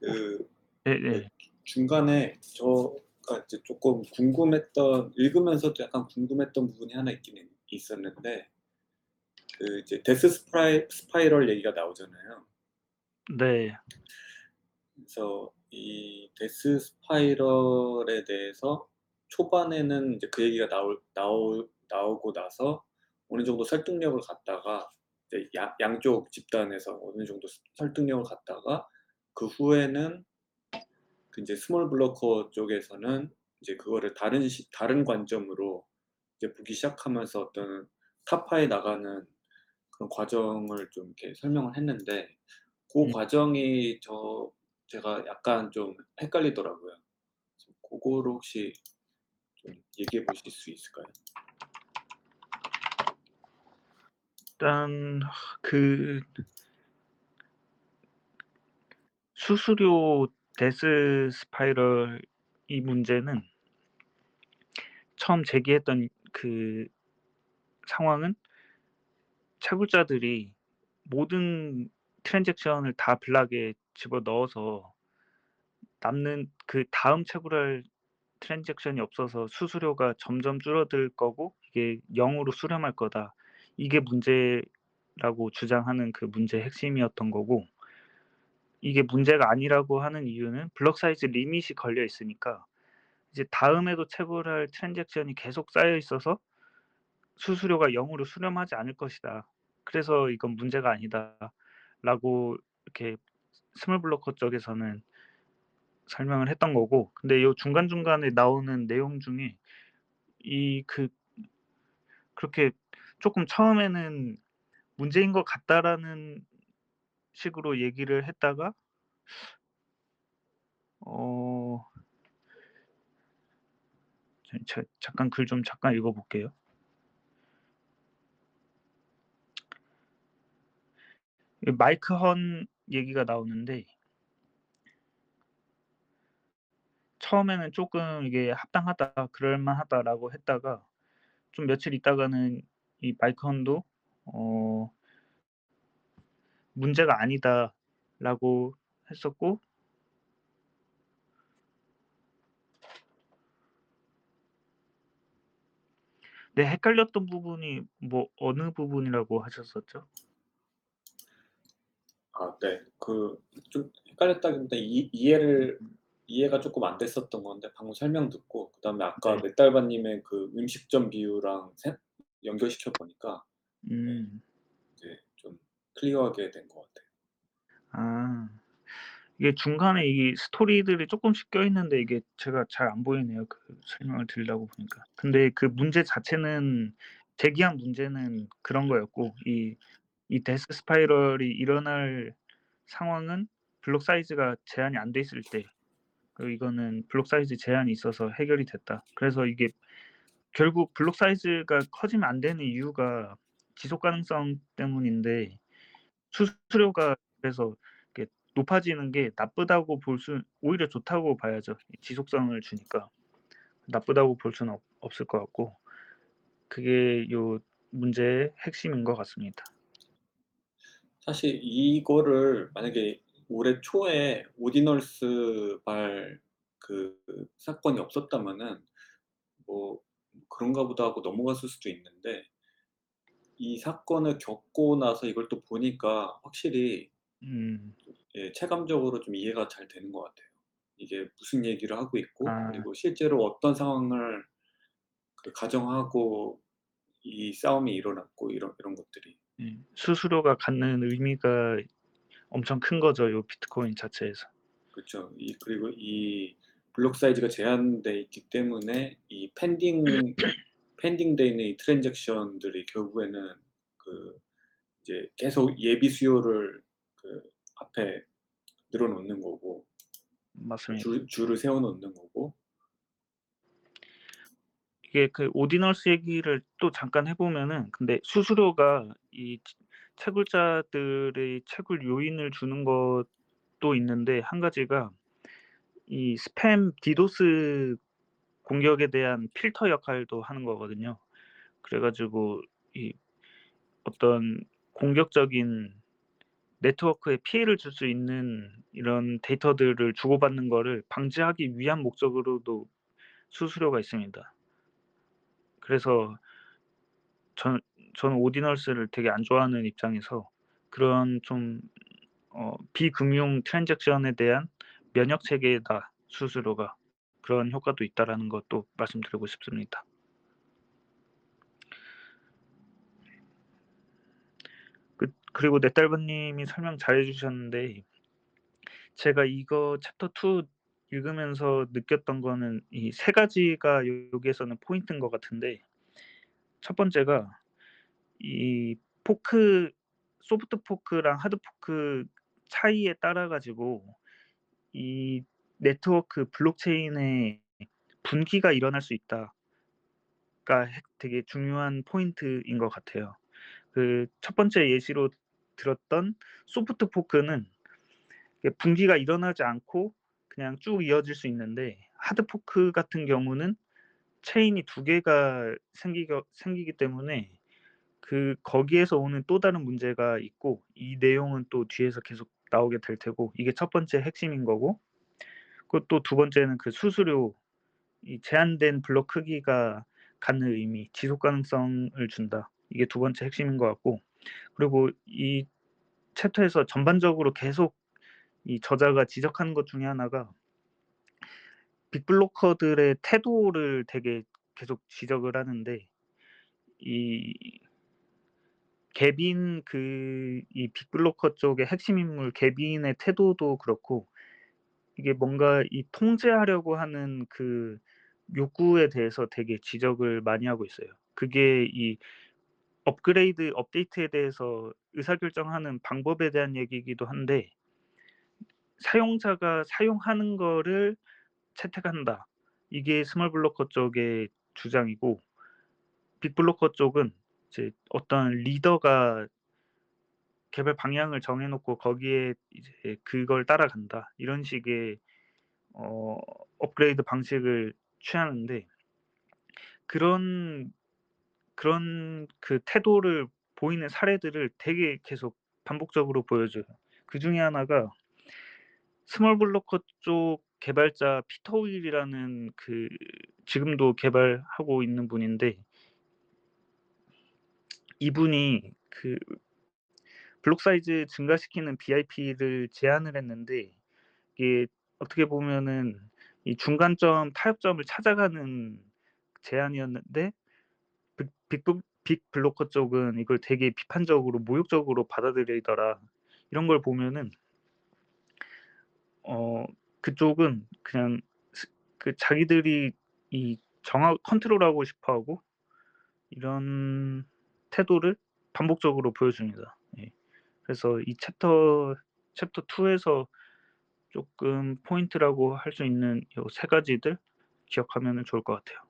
그 네 네. 중간에 저가 이제 조금 궁금했던 읽으면서도 약간 궁금했던 부분이 하나 있긴 있었는데 그 이제 death spi, spiral 얘기가 나오잖아요. 네. 그래서 이 death spiral에 대해서 초반에는 이제 그 얘기가 나올 나오 나오고 나서 어느 정도 설득력을 갖다가 이제 야, 양쪽 집단에서 어느 정도 설득력을 갖다가 그 후에는 그 이제 small blocker 쪽에서는 이제 그거를 다른 시, 다른 관점으로 이제 보기 시작하면서 어떤 타파해 나가는 그런 과정을 좀 이렇게 설명을 했는데 그 음. 과정이 저 제가 약간 좀 헷갈리더라고요. 그거를 혹시 좀 얘기해 보실 수 있을까요? 일단 그 수수료 death spiral 이 문제는 처음 제기했던 그 상황은 채굴자들이 모든 transaction을 다 block에 집어넣어서 남는 그 다음 채굴할 transaction이 없어서 수수료가 점점 줄어들 거고 이게 0으로 수렴할 거다. 이게 문제라고 주장하는 그 문제의 핵심이었던 거고 이게 문제가 아니라고 하는 이유는 block size limit이 걸려 있으니까 이제 다음에도 채굴할 transaction이 계속 쌓여 있어서 수수료가 0으로 수렴하지 않을 것이다. 그래서 이건 문제가 아니다라고 이렇게 small blocker 쪽에서는 설명을 했던 거고 근데 요 중간중간에 나오는 내용 중에 이 그 그렇게 조금 처음에는 문제인 것 같다라는 식으로 얘기를 했다가 어 잠깐 글 좀 잠깐 읽어볼게요. 마이크 헌 얘기가 나오는데 처음에는 조금 이게 합당하다, 그럴만하다라고 했다가 좀 며칠 있다가는 이 마이크 헌도 어 문제가 아니다라고 했었고 네, 헷갈렸던 부분이 뭐 어느 부분이라고 하셨었죠? 아, 네. 그 좀 헷갈렸다기보다 이, 이해를 이해가 조금 안 됐었던 건데 방금 설명 듣고 그다음에 아까 네. 맷달바님의 그 음식점 비유랑 세- 연결시켜 보니까 음. 이제 좀 clear하게 된 것 같아요. 아. 이게 중간에 이 스토리들이 쪼끔씩 껴 있는데 이게 제가 잘 안 보이네요, 그 설명을 드리려고 보니까. 근데 그 문제 자체는 제기한 문제는 그런 거였고 이 이 death spiral이 일어날 상황은 블록 사이즈가 제한이 안 돼 있을 때 그리고 이거는 블록 사이즈 제한이 있어서 해결이 됐다. 그래서 이게 결국 블록 사이즈가 커지면 안 되는 이유가 지속 가능성 때문인데 수수료가 그래서 높아지는 게 나쁘다고 볼 수 오히려 좋다고 봐야죠. 지속성을 주니까. 나쁘다고 볼 수는 없 없을 것 같고 그게 요 문제의 핵심인 것 같습니다. 사실 이거를 만약에 올해 초에 오디널스 발그 사건이 없었다면은 뭐 '그런가 보다.' 하고 넘어갔을 수도 있는데 이 사건을 겪고 나서 이걸 또 보니까 확실히 음. 예 체감적으로 좀 이해가 잘 되는 것 같아요. 이게 무슨 얘기를 하고 있고 아. 그리고 실제로 어떤 상황을 그 가정하고 이 싸움이 일어났고 이런 이런 것들이. 예. 수수료가 갖는 의미가 엄청 큰 거죠, 요 비트코인 자체에서. 그쵸. 이 그리고 이 블록 사이즈가 제한돼 있기 때문에 이 펜딩 [CLEARS THROAT] 펜딩돼 있는 이 트랜잭션들이 결국에는 그 이제 계속 예비 수요를 그 앞에 늘어 놓는 거고 맞습니다. 줄 줄을 세워 놓는 거고. 이게 그 오디널스 얘기를 또 잠깐 해 보면은 근데 수수료가 이치 채굴자들의 채굴 요인을 주는 것도 있는데 한 가지가 이 스팸 디도스 공격에 대한 필터 역할도 하는 거거든요. 그래 가지고 이 어떤 공격적인 네트워크에 피해를 줄 수 있는 이런 데이터들을 주고받는 거를 방지하기 위한 목적으로도 수수료가 있습니다. 그래서 전 저는 오디널스를 되게 안 좋아하는 입장에서 그런 좀 어 비금융 트랜잭션에 대한 면역 체계다 수수료가. 그런 효과도 있다라는 것도 말씀드리고 싶습니다. 그 그리고 넷달버 님이 설명 잘해 주셨는데 제가 이거 챕터 2 읽으면서 느꼈던 거는 이 세 가지가 여기에서는 포인트인 것 같은데 첫 번째가 이 fork soft fork랑 hard fork 차이에 따라 가지고 이 네트워크 블록체인에 분기가 일어날 수 있다가 핵 되게 중요한 포인트인 것 같아요. 그 첫 번째 예시로 들었던 소프트 포크는 분기가 일어나지 않고 그냥 쭉 이어질 수 있는데 하드 포크 같은 경우는 체인이 2 개가 생기겨 생기기 때문에 그 거기에서 오는 또 다른 문제가 있고 이 내용은 또 뒤에서 계속 나오게 될 테고 이게 첫 번째 핵심인 거고 또두 번째는 그 수수료 이 제한된 블록 크기가 갖는 의미, 지속 가능성을 준다. 이게 두 번째 핵심인 것 같고 그리고 이 챕터에서 전반적으로 계속 이 저자가 지적하는 것 중에 하나가 빅블로커들의 태도를 되게 계속 지적을 하는데 이 개빈 그 이 빅블로커 쪽의 핵심 인물 개빈의 태도도 그렇고 이게 뭔가 이 통제하려고 하는 그 욕구에 대해서 되게 지적을 많이 하고 있어요. 그게 이 업그레이드 업데이트에 대해서 의사결정하는 방법에 대한 얘기이기도 한데 사용자가 사용하는 거를 채택한다. 이게 small blocker 쪽의 주장이고 big blocker 쪽은 이제 어떤 리더가 개발 방향을 정해 놓고 거기에 이제 그걸 따라간다. 이런 식의 어 업그레이드 방식을 취하는데 그런 그런 그 태도를 보이는 사례들을 되게 계속 반복적으로 보여줘요. 그 중에 하나가 small blocker 쪽 개발자 피터 윌이라는 그 지금도 개발하고 있는 분인데 이분이 그 블록 사이즈 증가시키는 BIP를 제안을 했는데 이게 어떻게 보면은 이 중간점 타협점을 찾아가는 제안이었는데 big big bl big blocker 쪽은 이걸 되게 비판적으로 모욕적으로 받아들이더라. 이런 걸 보면은 어 그쪽은 그냥 스 그 자기들이 이 정하 컨트롤하고 싶어 하고 이런 태도를 반복적으로 보여줍니다. 예. 그래서 이 chapter chapter 2에서 쪼끔 포인트라고 할 수 있는 요세 가지들 기억하면은 좋을 것 같아요.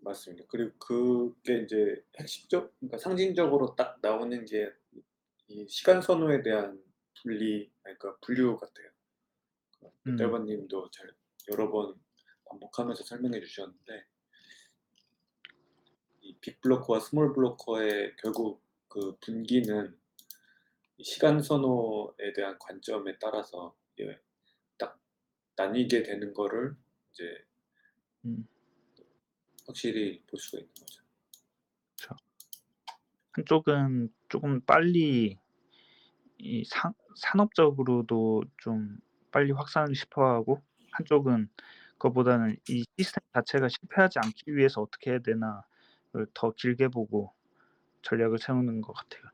맞습니다. 그리고 그게 인제 핵심적 그러니까 상징적으로 딱 나오는 게 이 시간 선호에 대한 분리 그러니까 분류 같아요. 그 음. 떼바 님도 잘 여러 번 반복하면서 설명해 주셨는데 이 big blocker와 small blocker의 결국 그 분기는 이 시간 선호에 대한 관점에 따라서 딱 나뉘게 되는 거를 이제 음. 확실히 볼 수가 있는 거죠. 한쪽은 쪼금 빨리 이산 산업적으로도 좀 빨리 확산을 싶어 하고 한쪽은 그거보다는 이 시스템 자체가 실패하지 않기 위해서 어떻게 해야 되나를 더 길게 보고 전략을 세우는 것 같아요.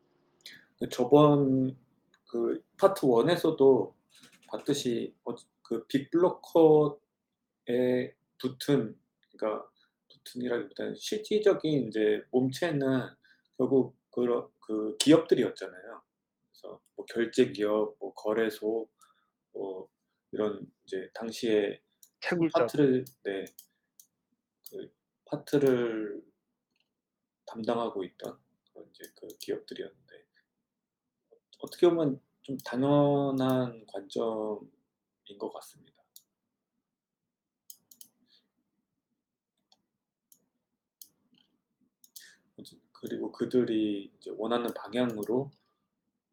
그 저번 그 파트 1 에서도 봤듯이 어그빅 블로커에 붙은 그러니까 붙은이라기보다는 실질적인 인제 몸체는 결국 그런 그 기업들이었잖아요. 그래서 뭐 결제 기업, 뭐 거래소, 뭐 이런 이제 당시에 큰 채굴자. 파트를 네. 그 파트를 담당하고 있던 그런 이제 그 기업들이었는데 어떻게 보면 좀 당연한 관점인 것 같습니다. 이제 그리고 그들이 이제 원하는 방향으로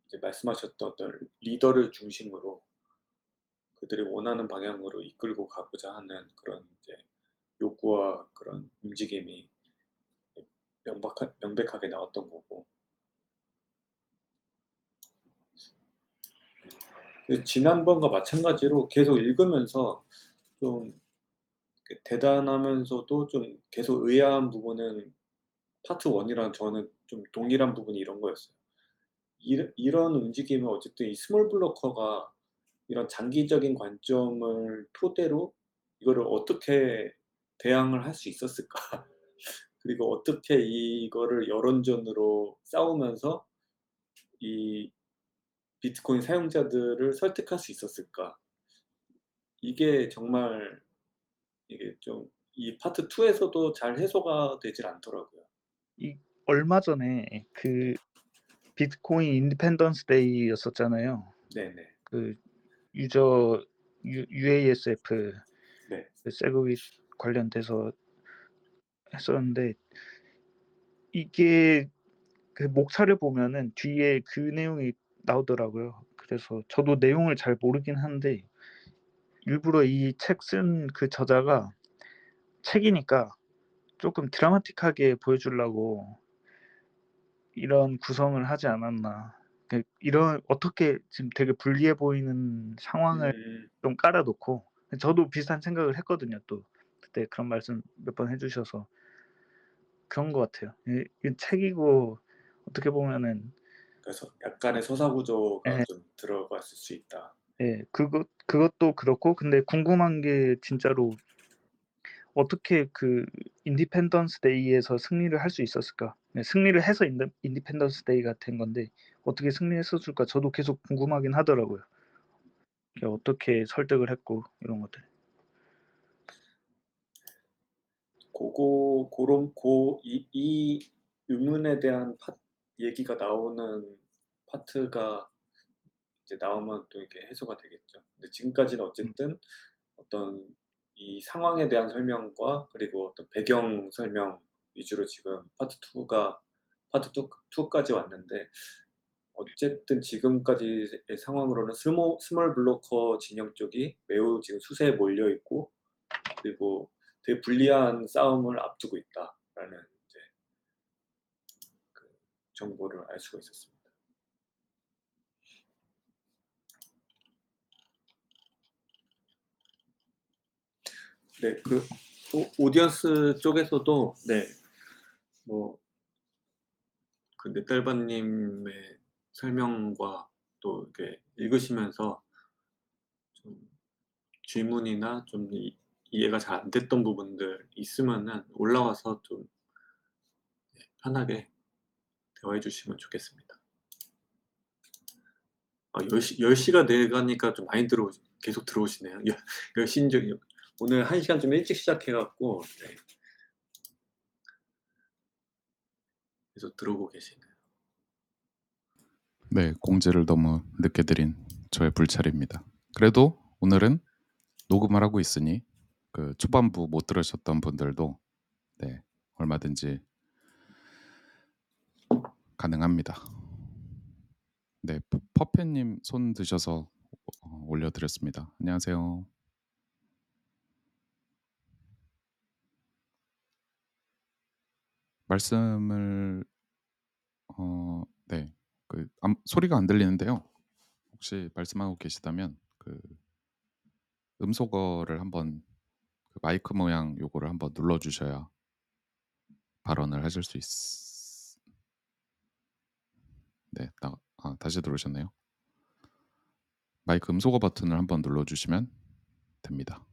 이제 말씀하셨던 어떤 리더를 중심으로 그들이 원하는 방향으로 이끌고 가고자 하는 그런 이제 욕구와 그런 움직임이 예 명박하 명백하게 나왔던 거고. 그 지난번과 마찬가지로 계속 읽으면서 좀그 대단하면서도 좀 계속 의아한 부분은 파트 1 이랑 저는 좀 동일한 부분이 이런 거였어요. 이르 이런 움직임은 어쨌든 이 small blocker가 이런 장기적인 관점을 토대로 이거를 어떻게 대항을 할 수 있었을까? [LAUGHS] 그리고 어떻게 이거를 여론전으로 싸우면서 이 비트코인 사용자들을 설득할 수 있었을까? 이게 정말 이게 좀 이 파트 2 에서도 잘 해소가 되질 않더라고요. 이 얼마 전에 그 비트코인 Independence Day였었잖아요. 네네. 그 user UASF 네. 그 SegWit 관련돼서 했었는데 이게 그 목차를 보면은 뒤에 그 내용이 나오더라고요. 그래서 저도 내용을 잘 모르긴 한데 일부러 이 책 쓴 그 저자가 책이니까 쪼끔 드라마틱하게 보여주려고 이런 구성을 하지 않았나. 그 이런 어떻게 지금 되게 불리해 보이는 상황을 음. 좀 깔아 놓고 저도 비슷한 생각을 했거든요 또. 그때 그런 말씀 몇 번 해 주셔서. 그런 것 같아요. 이 이 책이고 어떻게 보면은 그래서 약간의 서사 구조가 예. 좀 들어갔을 수 있다. 예. 그것 그것도 그렇고 근데 궁금한 게 진짜로 어떻게 그 Independence Day에서 승리를 할 수 있었을까? 네 승리를 해서 Inde Independence Day가 된 건데 어떻게 승리했었을까 저도 계속 궁금하긴 하더라고요. 어떻게 설득을 했고 이런 것들. 고거 고런 고이 이 의문에 대한 파 얘기가 나오는 파트가 이제 나오면 또 이게 해소가 되겠죠. 근데 지금까지는 음. 어쨌든 어떤 이 상황에 대한 설명과 그리고 어떤 배경 설명 위주로 지금 파트 2가 파트 2 2까지 왔는데 어쨌든 지금까지의 상황으로는 sma small blocker 진영 쪽이 매우 지금 수세에 몰려 있고 그리고 되게 불리한 싸움을 앞두고 있다라는 이제 그 정보를 알 수가 있었습니다. 네. 그오 audience 쪽에서도 네. 뭐그 넷달바 님의 설명과 또 이렇게 읽으시면서 좀 질문이나 좀 이 이해가 잘 안 됐던 부분들 있으면은 올라와서 좀네 편하게 대화해 주시면 좋겠습니다. 아 10시 10 시가 돼 가니까 좀 많이 들어오시 계속 들어오시네요. 여10 시인 줄 오늘 1 시간 좀 일찍 시작해 갖고 네. 계속 들어오고 계시나요? 네, 공지를 너무 늦게 드린 저의 불찰입니다. 그래도 오늘은 녹음을 하고 있으니 그 초반부 못 들으셨던 분들도 네, 얼마든지 가능합니다. 네, 퍼- 퍼페님 손 드셔서 어, 올려드렸습니다. 안녕하세요. 말씀을 어, 네, 그 암- 소리가 안 들리는데요. 혹시 말씀하고 계시다면 그 음소거를 한번 그 마이크 모양 요거를 한번 눌러 주셔야 발언을 하실 수 있. 네, 나, 아, 다시 들어오셨네요. 마이크 음소거 버튼을 한번 눌러 주시면 됩니다.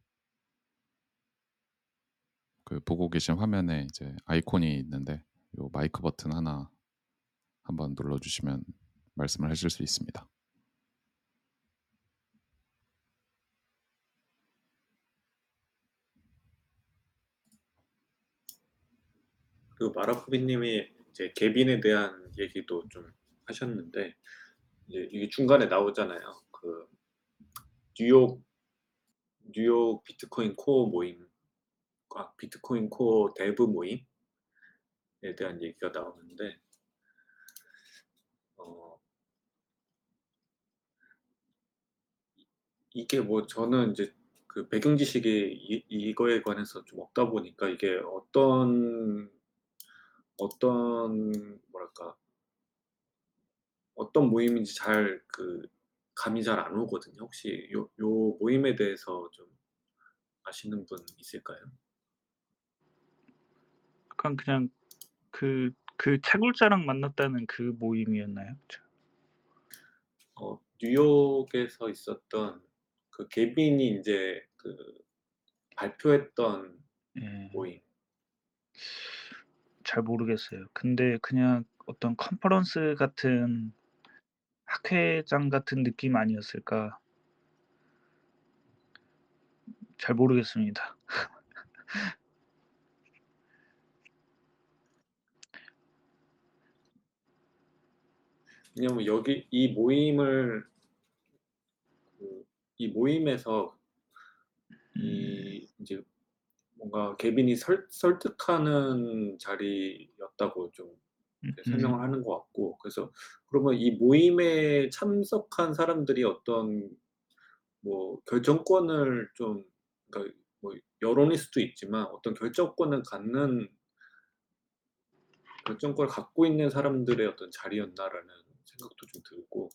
그 보고 계신 화면에 이제 아이콘이 있는데 요 마이크 버튼 하나 한번 눌러주시면 말씀을 하실 수 있습니다. 그리고 마라쿠비님이 이제 개빈에 대한 얘기도 좀 하셨는데 이제 이게 중간에 나오잖아요. 그 뉴욕 뉴욕 비트코인 코어 모임, 아, 비트코인 코어 대부 모임에 대한 얘기가 나오는데 어, 이게 뭐 저는 이제 그 배경 지식이 이, 이 거에 관해서 좀 없다 보니까 이게 어떤 어떤 뭐랄까 어떤 모임인지 잘 그 감이 잘 안 오거든요. 혹시 요, 요 모임에 대해서 좀 아시는 분 있을까요? 약간 그냥 그, 그 채굴자랑 만났다는 그 모임이었나요? 어, 뉴욕에서 있었던 그 개빈이 이제 그 발표했던 예, 모임. 잘 모르겠어요. 근데 그냥 어떤 컨퍼런스 같은 학회장 같은 느낌 아니었을까? 잘 모르겠습니다. [LAUGHS] 왜냐면 여기 이 모임을 그, 이 모임에서 이 이제 뭔가 개빈이 설, 설득하는 자리였다고 좀 음, 설명을 하는 것 같고 그래서 그러면 이 모임에 참석한 사람들이 어떤 뭐 결정권을 좀 그러니까 뭐 여론일 수도 있지만 어떤 결정권을 갖는 결정권을 갖고 있는 사람들의 어떤 자리였나라는 생각도 좀 들고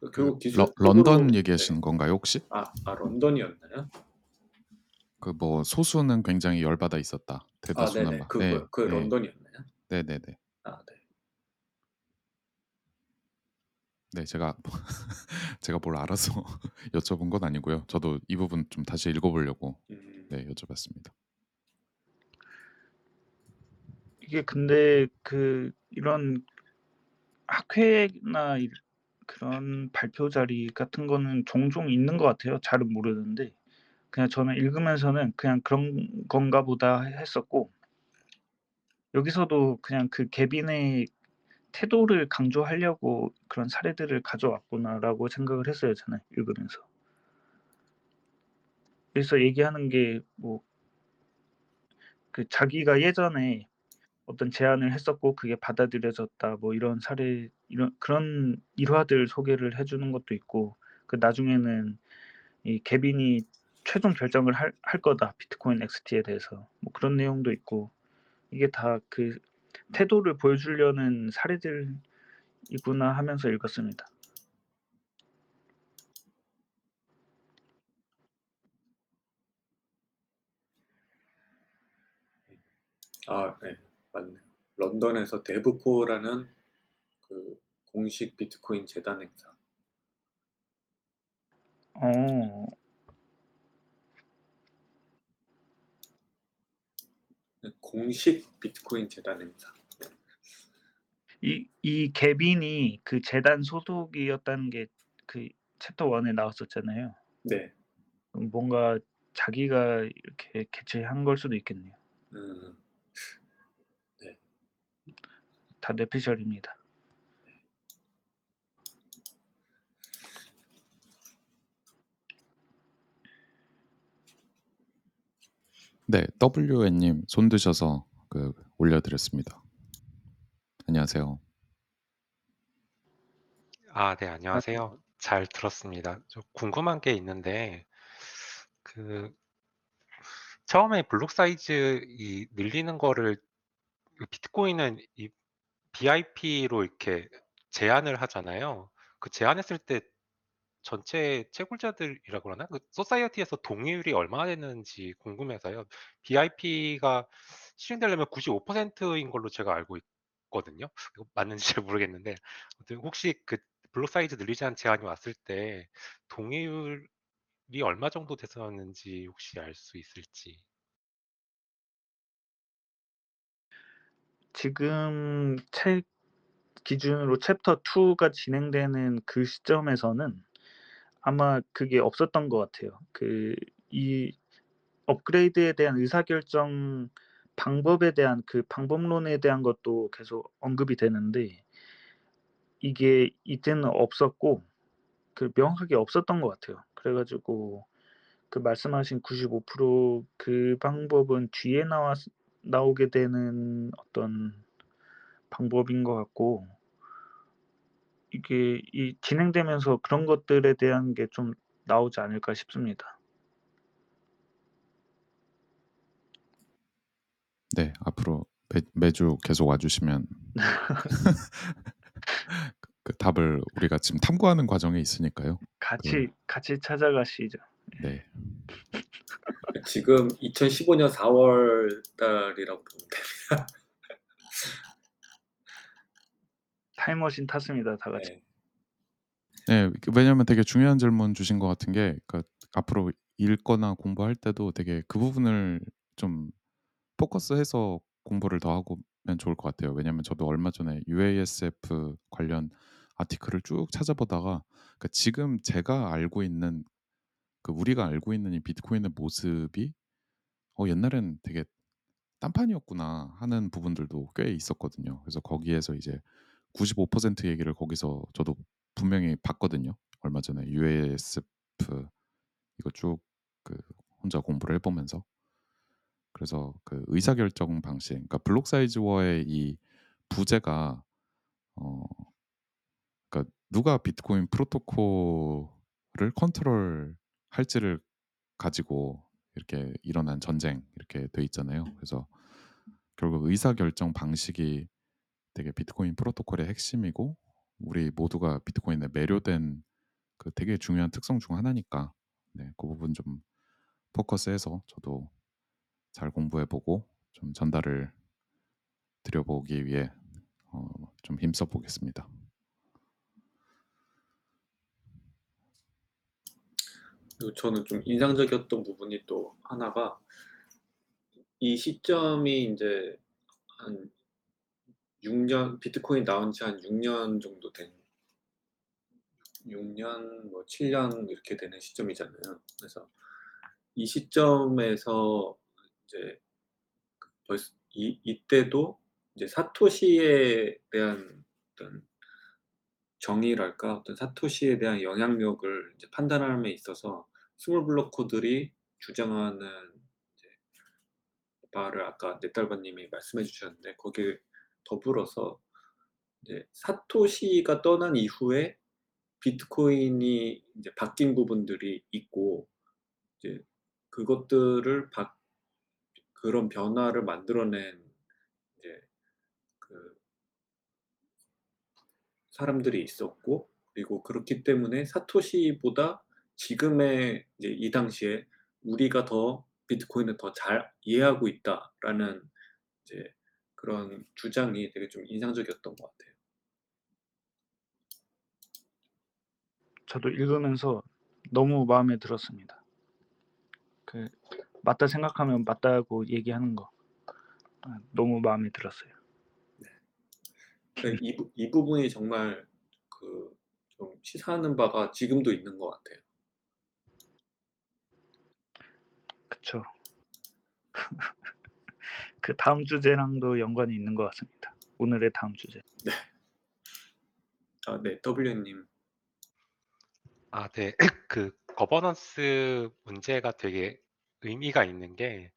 그 결국 러, 런던 네. 얘기하시는 건가요 혹시? 아, 아 런던이었나요? 그 뭐 소수는 굉장히 열받아 있었다. 아, 대다수는 네네. 막. 그, 네, 그, 그 네, 런던이었나요? 네, 네, 네. 아, 네. 네, 제가 [LAUGHS] 제가 뭘 알아서 [LAUGHS] 여쭤본 건 아니고요. 저도 이 부분 좀 다시 읽어보려고 음, 네 여쭤봤습니다. 이게 근데 그 이런 학회나 이- 그런 발표 자리 같은 거는 종종 있는 것 같아요. 잘은 모르는데 그냥 저는 읽으면서는 그냥 그런 건가 보다 했었고 여기서도 그냥 그 개빈의 태도를 강조하려고 그런 사례들을 가져왔구나라고 생각을 했어요. 저는 읽으면서. 그래서 얘기하는 게 뭐 그 자기가 예전에 어떤 제안을 했었고 그게 받아들여졌다 뭐 이런 사례 이런 그런 일화들 소개를 해주는 것도 있고 그 나중에는 이 개빈이 최종 결정을 할, 할 거다 비트코인 XT에 대해서 뭐 그런 내용도 있고 이게 다 그 태도를 보여주려는 사례들이구나 하면서 읽었습니다. 아, 네. 맞네요. 런던에서 데브코라는 그 공식 비트코인 재단 행사. 어, 네, 공식 비트코인 재단 행사. 이, 이 개빈이 그 재단 소속이었다는 게 그 챕터 1에 나왔었잖아요. 네. 뭔가 자기가 이렇게 개최한 걸 수도 있겠네요. 음. 다 뇌피셜입니다. 네, WN님 손 드셔서 그 올려드렸습니다. 안녕하세요. 아, 네, 안녕하세요. 잘 들었습니다. 저 궁금한 게 있는데, 그, 처음에 블록 사이즈 이 늘리는 거를, 그 비트코인은 이 BIP로 이렇게 제한을 하잖아요. 그 제한했을 때 전체 채굴자들이라 그러나? 그 소사이어티에서 동의율이 얼마나 되는지 궁금해서요. BIP가 실행되려면 95%인 걸로 제가 알고 있거든요. 맞는지 잘 모르겠는데, 혹시 그 블록 사이즈 늘리자는 제안이 왔을 때 동의율이 얼마 정도 됐었는지 혹시 알 수 있을지. 지금 책 기준으로 챕터 2가 진행되는 그 시점에서는 아마 그게 없었던 것 같아요. 그 이 업그레이드에 대한 의사결정 방법에 대한 그 방법론에 대한 것도 계속 언급이 되는데 이게 이때는 없었고 그 명확하게 없었던 것 같아요. 그래가지고 그 말씀하신 95%그 방법은 뒤에 나와 나오게 되는 어떤 방법인 것 같고 이게 이 진행되면서 그런 것들에 대한 게 좀 나오지 않을까 싶습니다. 네, 앞으로 매, 매주 계속 와주시면 [LAUGHS] 그, 그 답을 우리가 지금 탐구하는 과정에 있으니까요. 같이 같이 찾아가시죠. 네, [LAUGHS] 지금 2015년 4월 달이라고 보면 됩니다. 타임머신 탔습니다, 다 같이. 네. 네, 왜냐하면 되게 중요한 질문 주신 것 같은 게 그러니까 앞으로 읽거나 공부할 때도 되게 그 부분을 좀 포커스해서 공부를 더 하면 좋을 것 같아요. 왜냐하면 저도 얼마 전에 UASF 관련 아티클을 쭉 찾아보다가 그러니까 지금 제가 알고 있는 그 우리가 알고 있는 이 비트코인의 모습이 어 옛날엔 되게 딴판이었구나 하는 부분들도 꽤 있었거든요. 그래서 거기에서 이제 95% 얘기를 거기서 저도 분명히 봤거든요. 얼마 전에 UASF 이거 쭉 그 혼자 공부를 해보면서 그래서 그 의사결정 방식, 그러니까 블록 사이즈와의 이 부재가 어 그러니까 누가 비트코인 프로토콜을 컨트롤 할지를 가지고 이렇게 일어난 전쟁 이렇게 돼 있잖아요. 그래서 결국 의사 결정 방식이 되게 비트코인 프로토콜의 핵심이고 우리 모두가 비트코인에 매료된 그 되게 중요한 특성 중 하나니까 네, 그 부분 좀 포커스해서 저도 잘 공부해보고 좀 전달을 드려보기 위해 어, 좀 힘써 보겠습니다. 그리고 저는 좀 인상적이었던 부분이 또 하나가 이 시점이 이제 한 6년 비트코인 나온 지 한 6년 정도 된 6년 뭐 7년 이렇게 되는 시점이잖아요. 그래서 이 시점에서 이제 벌써 이 이때도 이제 사토시에 대한 어떤 정의랄까? 어떤 사토시에 대한 영향력을 이제 판단함에 있어서 small blocker들이 주장하는 바를 아까 네달바님이 말씀해 주셨는데 거기에 더불어서 사토시가 떠난 이후에 비트코인이 이제 바뀐 부분들이 있고 이제 그것들을 바, 그런 변화를 만들어낸 이제 그 사람들이 있었고 그리고 그렇기 때문에 사토시보다 지금의 이제 이 당시에 우리가 더 비트코인을 더 잘 이해하고 있다라는 이제 그런 주장이 되게 좀 인상적이었던 것 같아요. 저도 읽으면서 너무 마음에 들었습니다. 그 맞다 생각하면 맞다고 얘기하는 거 아, 너무 마음에 들었어요. 그러니까 이, 부- 이 부분이 정말 그 좀 시사하는 바가 지금도 있는 것 같아요. 그쵸. [LAUGHS] 그 다음 주제랑도 연관이 있는 것 같습니다. 오늘의 다음 주제. 아, 네, W님. 아, 네. [CLEARS THROAT] 그 거버넌스 문제가 되게 의미가 있는 게,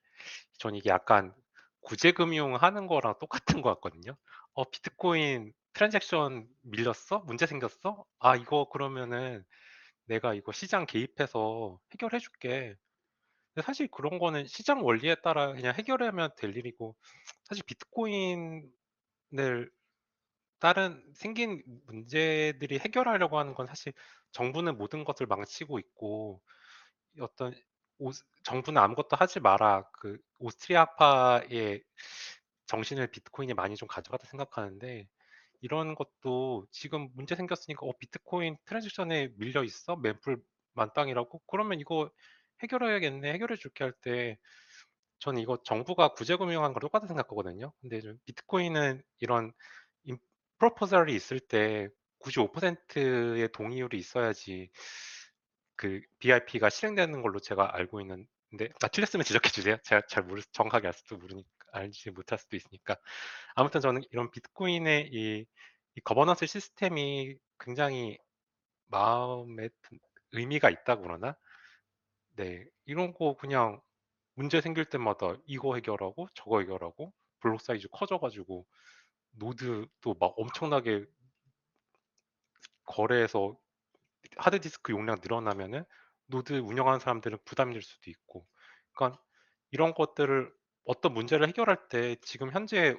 전 이게 약간 구제금융 하는 거랑 똑같은 것 같거든요. 어, 비트코인 트랜잭션 밀렸어? 문제 생겼어? 아, 이거 그러면은 내가 이거 시장 개입해서 해결해 줄게. 사실 그런 거는 시장 원리에 따라 그냥 해결하면 될 일이고, 사실 비트코인을 다른 생긴 문제들이 해결하려고 하는 건 사실 정부는 모든 것을 망치고 있고 어떤 오- 정부는 아무것도 하지 마라 그 오스트리아파의 정신을 비트코인이 많이 좀 가져갔다 생각하는데 이런 것도 지금 문제 생겼으니까 어 비트코인 트랜잭션에 밀려 있어 맨풀 만땅이라고 그러면 이거 해결해야겠네 해결해 줄게 할 때 저는 이거 정부가 구제금융한 거랑 똑같은 생각하거든요. 근데 좀 비트코인은 이런 proposal이 있을 때 95%의 동의율이 있어야지 그 BIP가 실행되는 걸로 제가 알고 있는데 나 틀렸으면 지적해 주세요. 제가 잘 모르 정확하게 알 수도 모르니까 알지 못할 수도 있으니까. 아무튼 저는 이런 비트코인의 이, 이 거버넌스 시스템이 굉장히 마음에 든- 의미가 있다고 그러나? 네 이런 거 그냥 문제 생길 때마다 이거 해결하고 저거 해결하고 블록 사이즈 커져가지고 노드도 막 엄청나게 거대해서 하드디스크 용량 늘어나면은 노드 운영하는 사람들은 부담일 수도 있고. 그러니까 이런 것들을 어떤 문제를 해결할 때 지금 현재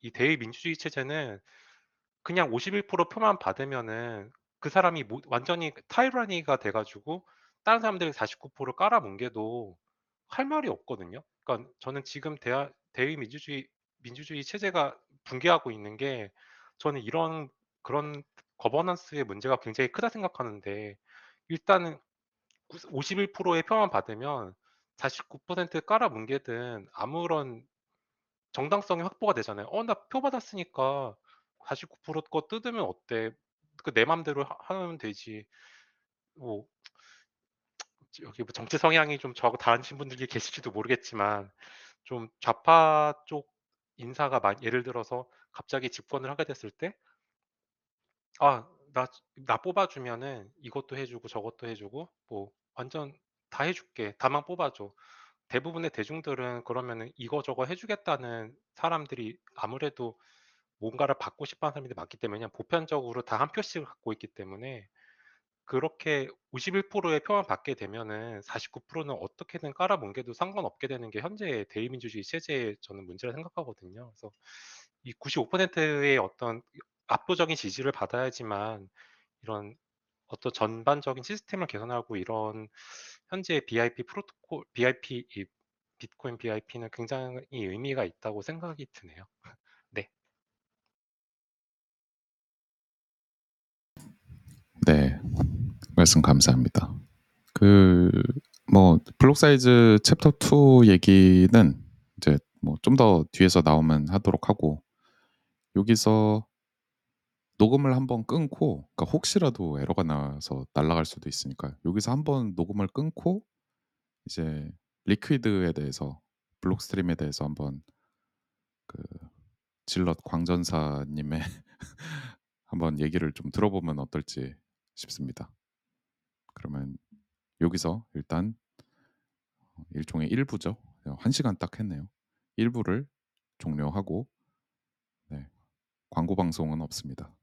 이 대의민주주의 체제는 그냥 51% 표만 받으면은 그 사람이 모- 완전히 tyranny가 돼가지고 다른 사람들이 49% 깔아뭉개도 할 말이 없거든요. 그러니까 저는 지금 대하, 대의민주주의 민주주의 체제가 붕괴하고 있는 게 저는 이런 그런 거버넌스의 문제가 굉장히 크다 생각하는데 일단은 51%의 표만 받으면 49% 깔아뭉개든 아무런 정당성이 확보가 되잖아요. 어, 나 표 받았으니까 49%거 뜯으면 어때? 그 내 맘대로 하- 하면 되지. 뭐 여기 뭐 정치 성향이 좀 저하고 다르신 분들이 계실지도 모르겠지만 좀 좌파 쪽 인사가 막 예를 들어서 갑자기 집권을 하게 됐을 때 아, 나, 나 뽑아주면은 이것도 해주고 저것도 해주고 뭐 완전 다 해줄게. 다만 뽑아줘. 대부분의 대중들은 그러면은 이거 저거 해주겠다는 사람들이 아무래도 뭔가를 받고 싶어 하는 사람들이 많기 때문에 보편적으로 다 한 표씩을 갖고 있기 때문에 그렇게 51%의 표만 받게 되면은 49%는 어떻게든 깔아뭉개도 상관없게 되는 게 현재의 대의민주주의 체제의 저는 문제라 생각하거든요. 그래서 이 95%의 어떤 압도적인 지지를 받아야지만 이런 어떤 전반적인 시스템을 개선하고 이런 현재 BIP 프로토콜, BIP 이 비트코인 BIP는 굉장히 의미가 있다고 생각이 드네요. [LAUGHS] 네. 네. 말씀 감사합니다. 그 뭐 블록 사이즈 챕터 2 얘기는 이제 뭐 좀 더 뒤에서 나오면 하도록 하고 여기서 녹음을 한번 끊고 그러니까 혹시라도 에러가 나서 날아갈 수도 있으니까 여기서 한번 녹음을 끊고 이제 Liquid에 대해서 Blockstream에 대해서 한번 그 질럿 광전사님의 [LAUGHS] 한번 얘기를 좀 들어보면 어떨지 싶습니다. 그러면 여기서 일단 일종의 일부죠. 한 시간 딱 했네요. 일부를 종료하고 네, 광고 방송은 없습니다.